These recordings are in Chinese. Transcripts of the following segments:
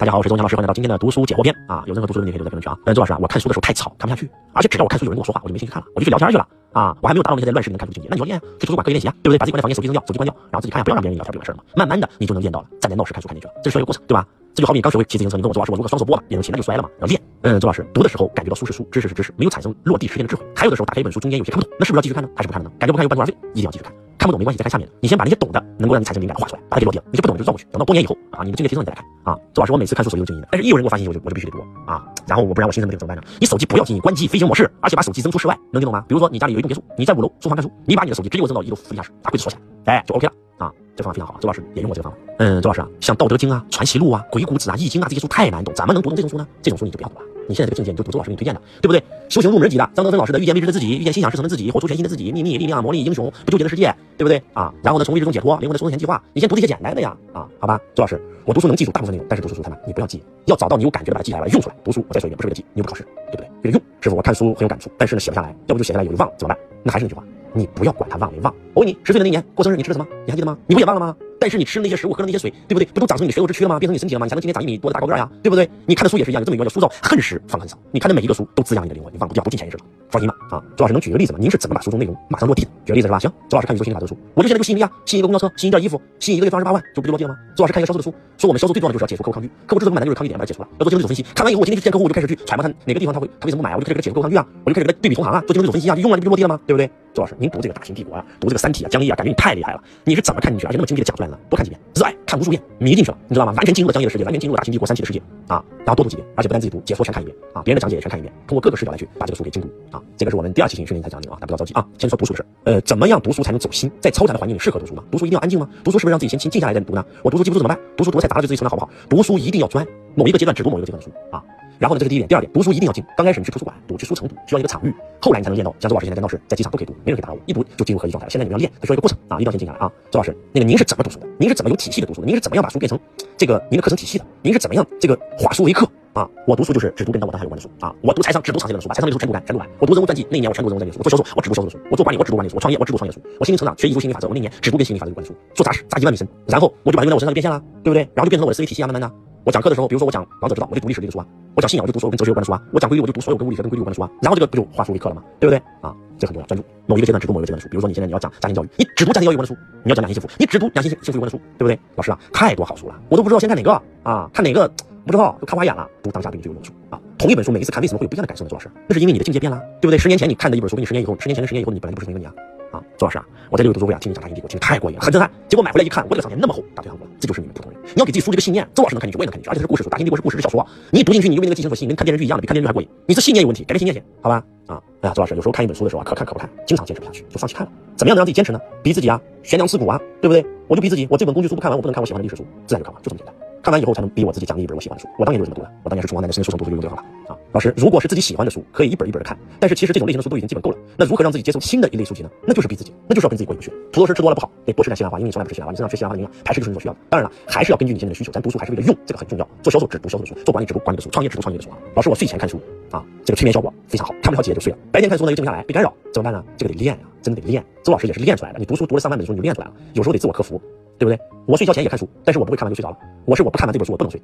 大家好，我是周强老师，欢迎来到今天的读书解惑篇啊！有任何读书问题可以留在评论区啊。嗯，周老师啊，我看书的时候太吵，看不下去，而且只要我看书有人跟我说话，我就没兴趣看了，我就去聊天去了啊！我还没有达到那些在乱世里面看书境界。那你说练啊，去图书馆刻意练习啊，对不对？把自己关在房间，手机扔掉，手机关掉，然后自己看呀，不要让别人跟你聊天，不就完事了吗？慢慢的，你就能练到了站在闹市看书看进去了，这是说一个过程，对吧？这就好比你刚学会骑自行车，你跟我周老师，我如果双手拨了，也能骑那就摔了嘛，要练。嗯，周老师读的时候感觉到书是书，知识是知识，没有产生落地实践的智慧。还有的时候打开一本书，中间有些看不懂，那是不是要继续看呢？还是不看了呢？感觉不看又半途而废，一定要继续看。看不懂没关系，再看下面的。你先把那些懂的，能够让你产生灵感的画出来，把它给落地了。你就不懂的就绕过去，等到多年以后啊，你的境界提升你再来看啊。周老师，我每次看书手机都静音的，但是一有人给我发信息，我就我就必须得读啊。然后我不然我心神不定怎么办呢？你手机不要静音，关机飞行模式，而且把手机扔出室外，能听懂吗？比如说你家里有一栋别墅，你在五楼书房看书，你把你的手机直接我扔到一楼地下室，把柜子锁起来，哎，就 OK 了啊。这方法非常好，周老师也用过这个方法。嗯，周老师啊，像《道德经》啊、《传习录》啊、《鬼谷子》啊、《易经》啊这些书太难懂，怎么能读懂这种书呢？这种书你就不要读了。你现在这个境界，你就读周老师给你推荐的，对不对？修行入门级的，张德芬老师的《遇见未知的自己》，遇见心想事成的自己，活出全新的自己，秘密、力量、魔力、英雄，不纠结的世界，对不对啊？然后呢，从未知中解脱，灵魂的收缩前计划，你先读这些简单的呀啊，好吧？周老师，我读书能记住大部分内容，但是读书太慢，你不要记，要找到你有感觉的把它记下来，用出来。读书，我再说一遍，不是为了记，你又不考试，对不对？为了用。师傅，我看书很有感触，但是呢写不下来，要不就写下来有就忘了，怎么办？那还是那句话，你不要管他忘没忘。我问你，十岁的那年过生日，你吃了什么？你还记得吗？你不也忘了吗？但是你吃的那些食物，喝的那些水，对不对？不都长成你的血肉之躯了吗？变成你身体了吗？你才能今天长一米多的大高个呀，对不对？你看的书也是一样，有这么一个叫塑造恨时方恨少。你看的每一个书都滋养你的灵魂，你忘不掉，不进钱意识了。放心吧，啊，周老师能举个例子吗？您是怎么把书中内容马上落地的？举个例子是吧？行，周老师看宇宙心理法则书，我就现在就吸引力啊，吸引一个公交车，吸引一件衣服，吸引一个月赚二十八万，就不就落地了吗？周老师看一个销售的书，说我们销售最重要的就是要解除客户抗拒，客户之所以买单就是抗拒点把它解除了，要做精准分析。看完以后，我今天去见客户，我就开始去揣摩他哪个地方他会他为什么买啊，我就开始给他解除客户抗拒啊，我就开始给他对比同行啊，做金融指数分析啊，就用了不就落地了吗？对不对？周老师，您读这个大秦帝国啊，读这个三体啊，江一啊，感觉你太厉害了，你是怎么看进去，而且那么精辟的讲出来的？多看几遍，热爱看无数遍，迷进去了，你知道吗？完全进入了江一的世界，完全进入了大秦帝国三体的世界啊，然后多读几遍，而且不但自己读，解说全看一遍啊，别人的讲解也全看一遍，通过各个视角来去把这个书给精读啊，这个是我们第二期训练才讲的啊，大家不要着急啊，先说读书的事呃，怎么样读书才能走心？在嘈杂的环境里适合读书吗？读书一定要安静吗？读书是不是让自己先静静下来再读呢？我读书记不住怎么办？读书读太杂了，对自己成长好不好？读书一定要专，某一个阶段只读某一个阶段的书啊。然后呢，这是第一点。第二点，读书一定要静。刚开始你去图书馆读，去书城读，需要一个场域。后来你才能练到，像周老师现在在闹市，在机场都可以读，没人可以打扰我，一读就进入合一状态了。现在你们要练，需要一个过程啊，一定要先静下来啊。周老师，那个您是怎么读书的？您是怎么有体系的读书的？您是怎么样把书变成这个您的课程体系的？您是怎么样这个化书为课啊？我读书就是只读跟当我当下有关的书啊。我读财商，只读长阶段的书，把财商类书全读完，全读完。我读人物传记，那一年我全读人物传记书。我做销售，我只读销售的书。我做管理，我只读管理书。我创业，我只读创业书。我心灵成长，学艺术心理法则，我那年只读跟心理法则有关的书。做杂事，砸一万米深，然后我就把它用在我身上就变现了，对不对？然后就变成了我的思维体系啊，慢慢的。我讲课的时候，比如说我讲王者之道，我就读历史类的书啊；我讲信仰，我就读所有跟哲学有关的书啊；我讲规律，我就读所有跟物理学、跟规律有关的书啊。然后这个不就化书为课了吗？对不对啊？这很重要，专注。某一个阶段只读某一个阶段的书，比如说你现在你要讲家庭教育，你只读家庭教育有关的书；你要讲两性幸福，你只读两性幸福有关的书，对不对？老师啊，太多好书了，我都不知道先看哪个啊？看哪个不知道，都看花眼了。读当下对你最有用的书啊！同一本书，每一次看为什么会有不一样的感受呢？周老师，那是因为你的境界变了，对不对？十年前你看的一本书，跟你十年以后，十年前跟十年以后，你本来就不是同一个你啊！啊，周老师啊，我在六读书会啊，听你讲大英帝国，听得太过瘾了，很震撼。结果买回来一看，我这个上面那么厚，大腿上过了，这就是你们普通人。你要给自己输这个信念，周老师能看进去，我也能看进去，而且是故事书，大英帝国是故事，是小说。你一读进去，你就被那个剧情所吸引，跟看电视剧一样的，比看电视剧还过瘾。你是信念有问题，改变信念先，好吧？啊，哎呀，周老师，有时候看一本书的时候啊，可看可不看，经常坚持不下去，就放弃看了。怎么样能让自己坚持呢？逼自己啊，悬梁刺股啊，对不对？我就逼自己，我这本工具书不看完，我不能看我喜欢的历史书，自然就看完，就这么简单。看完以后才能逼我自己讲一本我喜欢的书。我当年就是这么读的，我当年是从王楠的《十年书城读书》就用这个方法啊。老师，如果是自己喜欢的书，可以一本一本的看，但是其实这种类型的书都已经基本够了。那如何让自己接受新的一类书籍呢？那就是逼自己，那就是要跟自己过意不去。土豆丝吃多了不好，得多吃点西兰花，因为你从来不吃西兰花，你身上缺西兰花的营养，排斥就是你所需要的。当然了，还是要根据你现在的需求，咱读书还是为了用，这个很重要。做销售只读销售的书，做管理只读管理的书，创业只读创业的书啊。老师，我睡前看书啊，这个催眠效果非常好，看不了几页就睡了。白天看书呢又静不下来，被干扰，怎么办呢？这个得练呀，真的得练。周老师也是练出来的，你读书读了上万本书，你就练出来了。有时候得自我克服，对不对？我睡觉前也看书，但是我不会看完就睡着了。我是我不看完这本书我不能睡，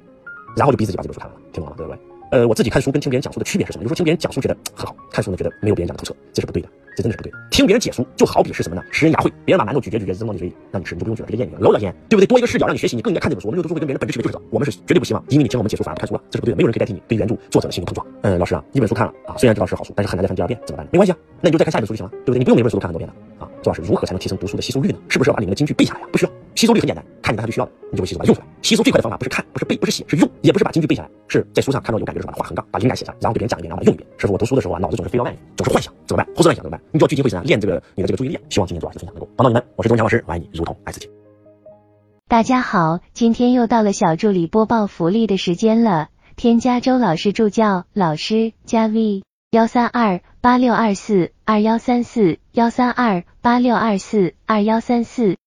然后就逼自己把这本书看完了，听懂了吗？对不对？呃，我自己看书跟听别人讲述的区别是什么？有时候听别人讲述觉得很好，看书呢觉得没有别人讲的透彻，这是不对的，这真的是不对。听别人解书就好比是什么呢？食人牙慧，别人把馒头咀嚼咀嚼扔到你嘴里让你吃，你就不用咀嚼，直接咽进去了，老恶心，对不对？多一个视角让你学习，你更应该看这本书。我们有读书会跟别人本质区别就是这，我们是绝对不希望因为你听我们解说反而不看书了，这是不对的。没有人可以代替你对原著作者的心灵碰撞。嗯，老师啊，一本书看了啊，虽然知道是好书，但是很难再看第二遍，怎么办？没关系啊，那你就再看下一本书就行了，对不对？你不用每本书都看很多遍的啊。周老师如何才能提升读书的吸收率呢？是不是要把里面的金句背下来呀？不需要，吸收率很简单，看你当下最需要的，你就会吸收，把它用出来。吸收最快的方法不是看，不是背，不是写，是用，也不是把金句背下来，是在书上看到有感觉的时候把它画横杠，把灵感写下来，然后给别人讲一遍，然后把它用一遍。师傅，我读书的时候啊，脑子总是飞到外面，总是幻想，怎么办？胡思乱想怎么办？你就要聚精会神啊，练这个你的这个注意力。希望今天周老师分享能够帮到你们。我是钟强老师，我爱你如同爱自己。大家好，今天又到了小助理播报福利的时间了，添加周老师助教老师加 V 幺三二八六二四二幺三四幺三二八六二四二幺三四。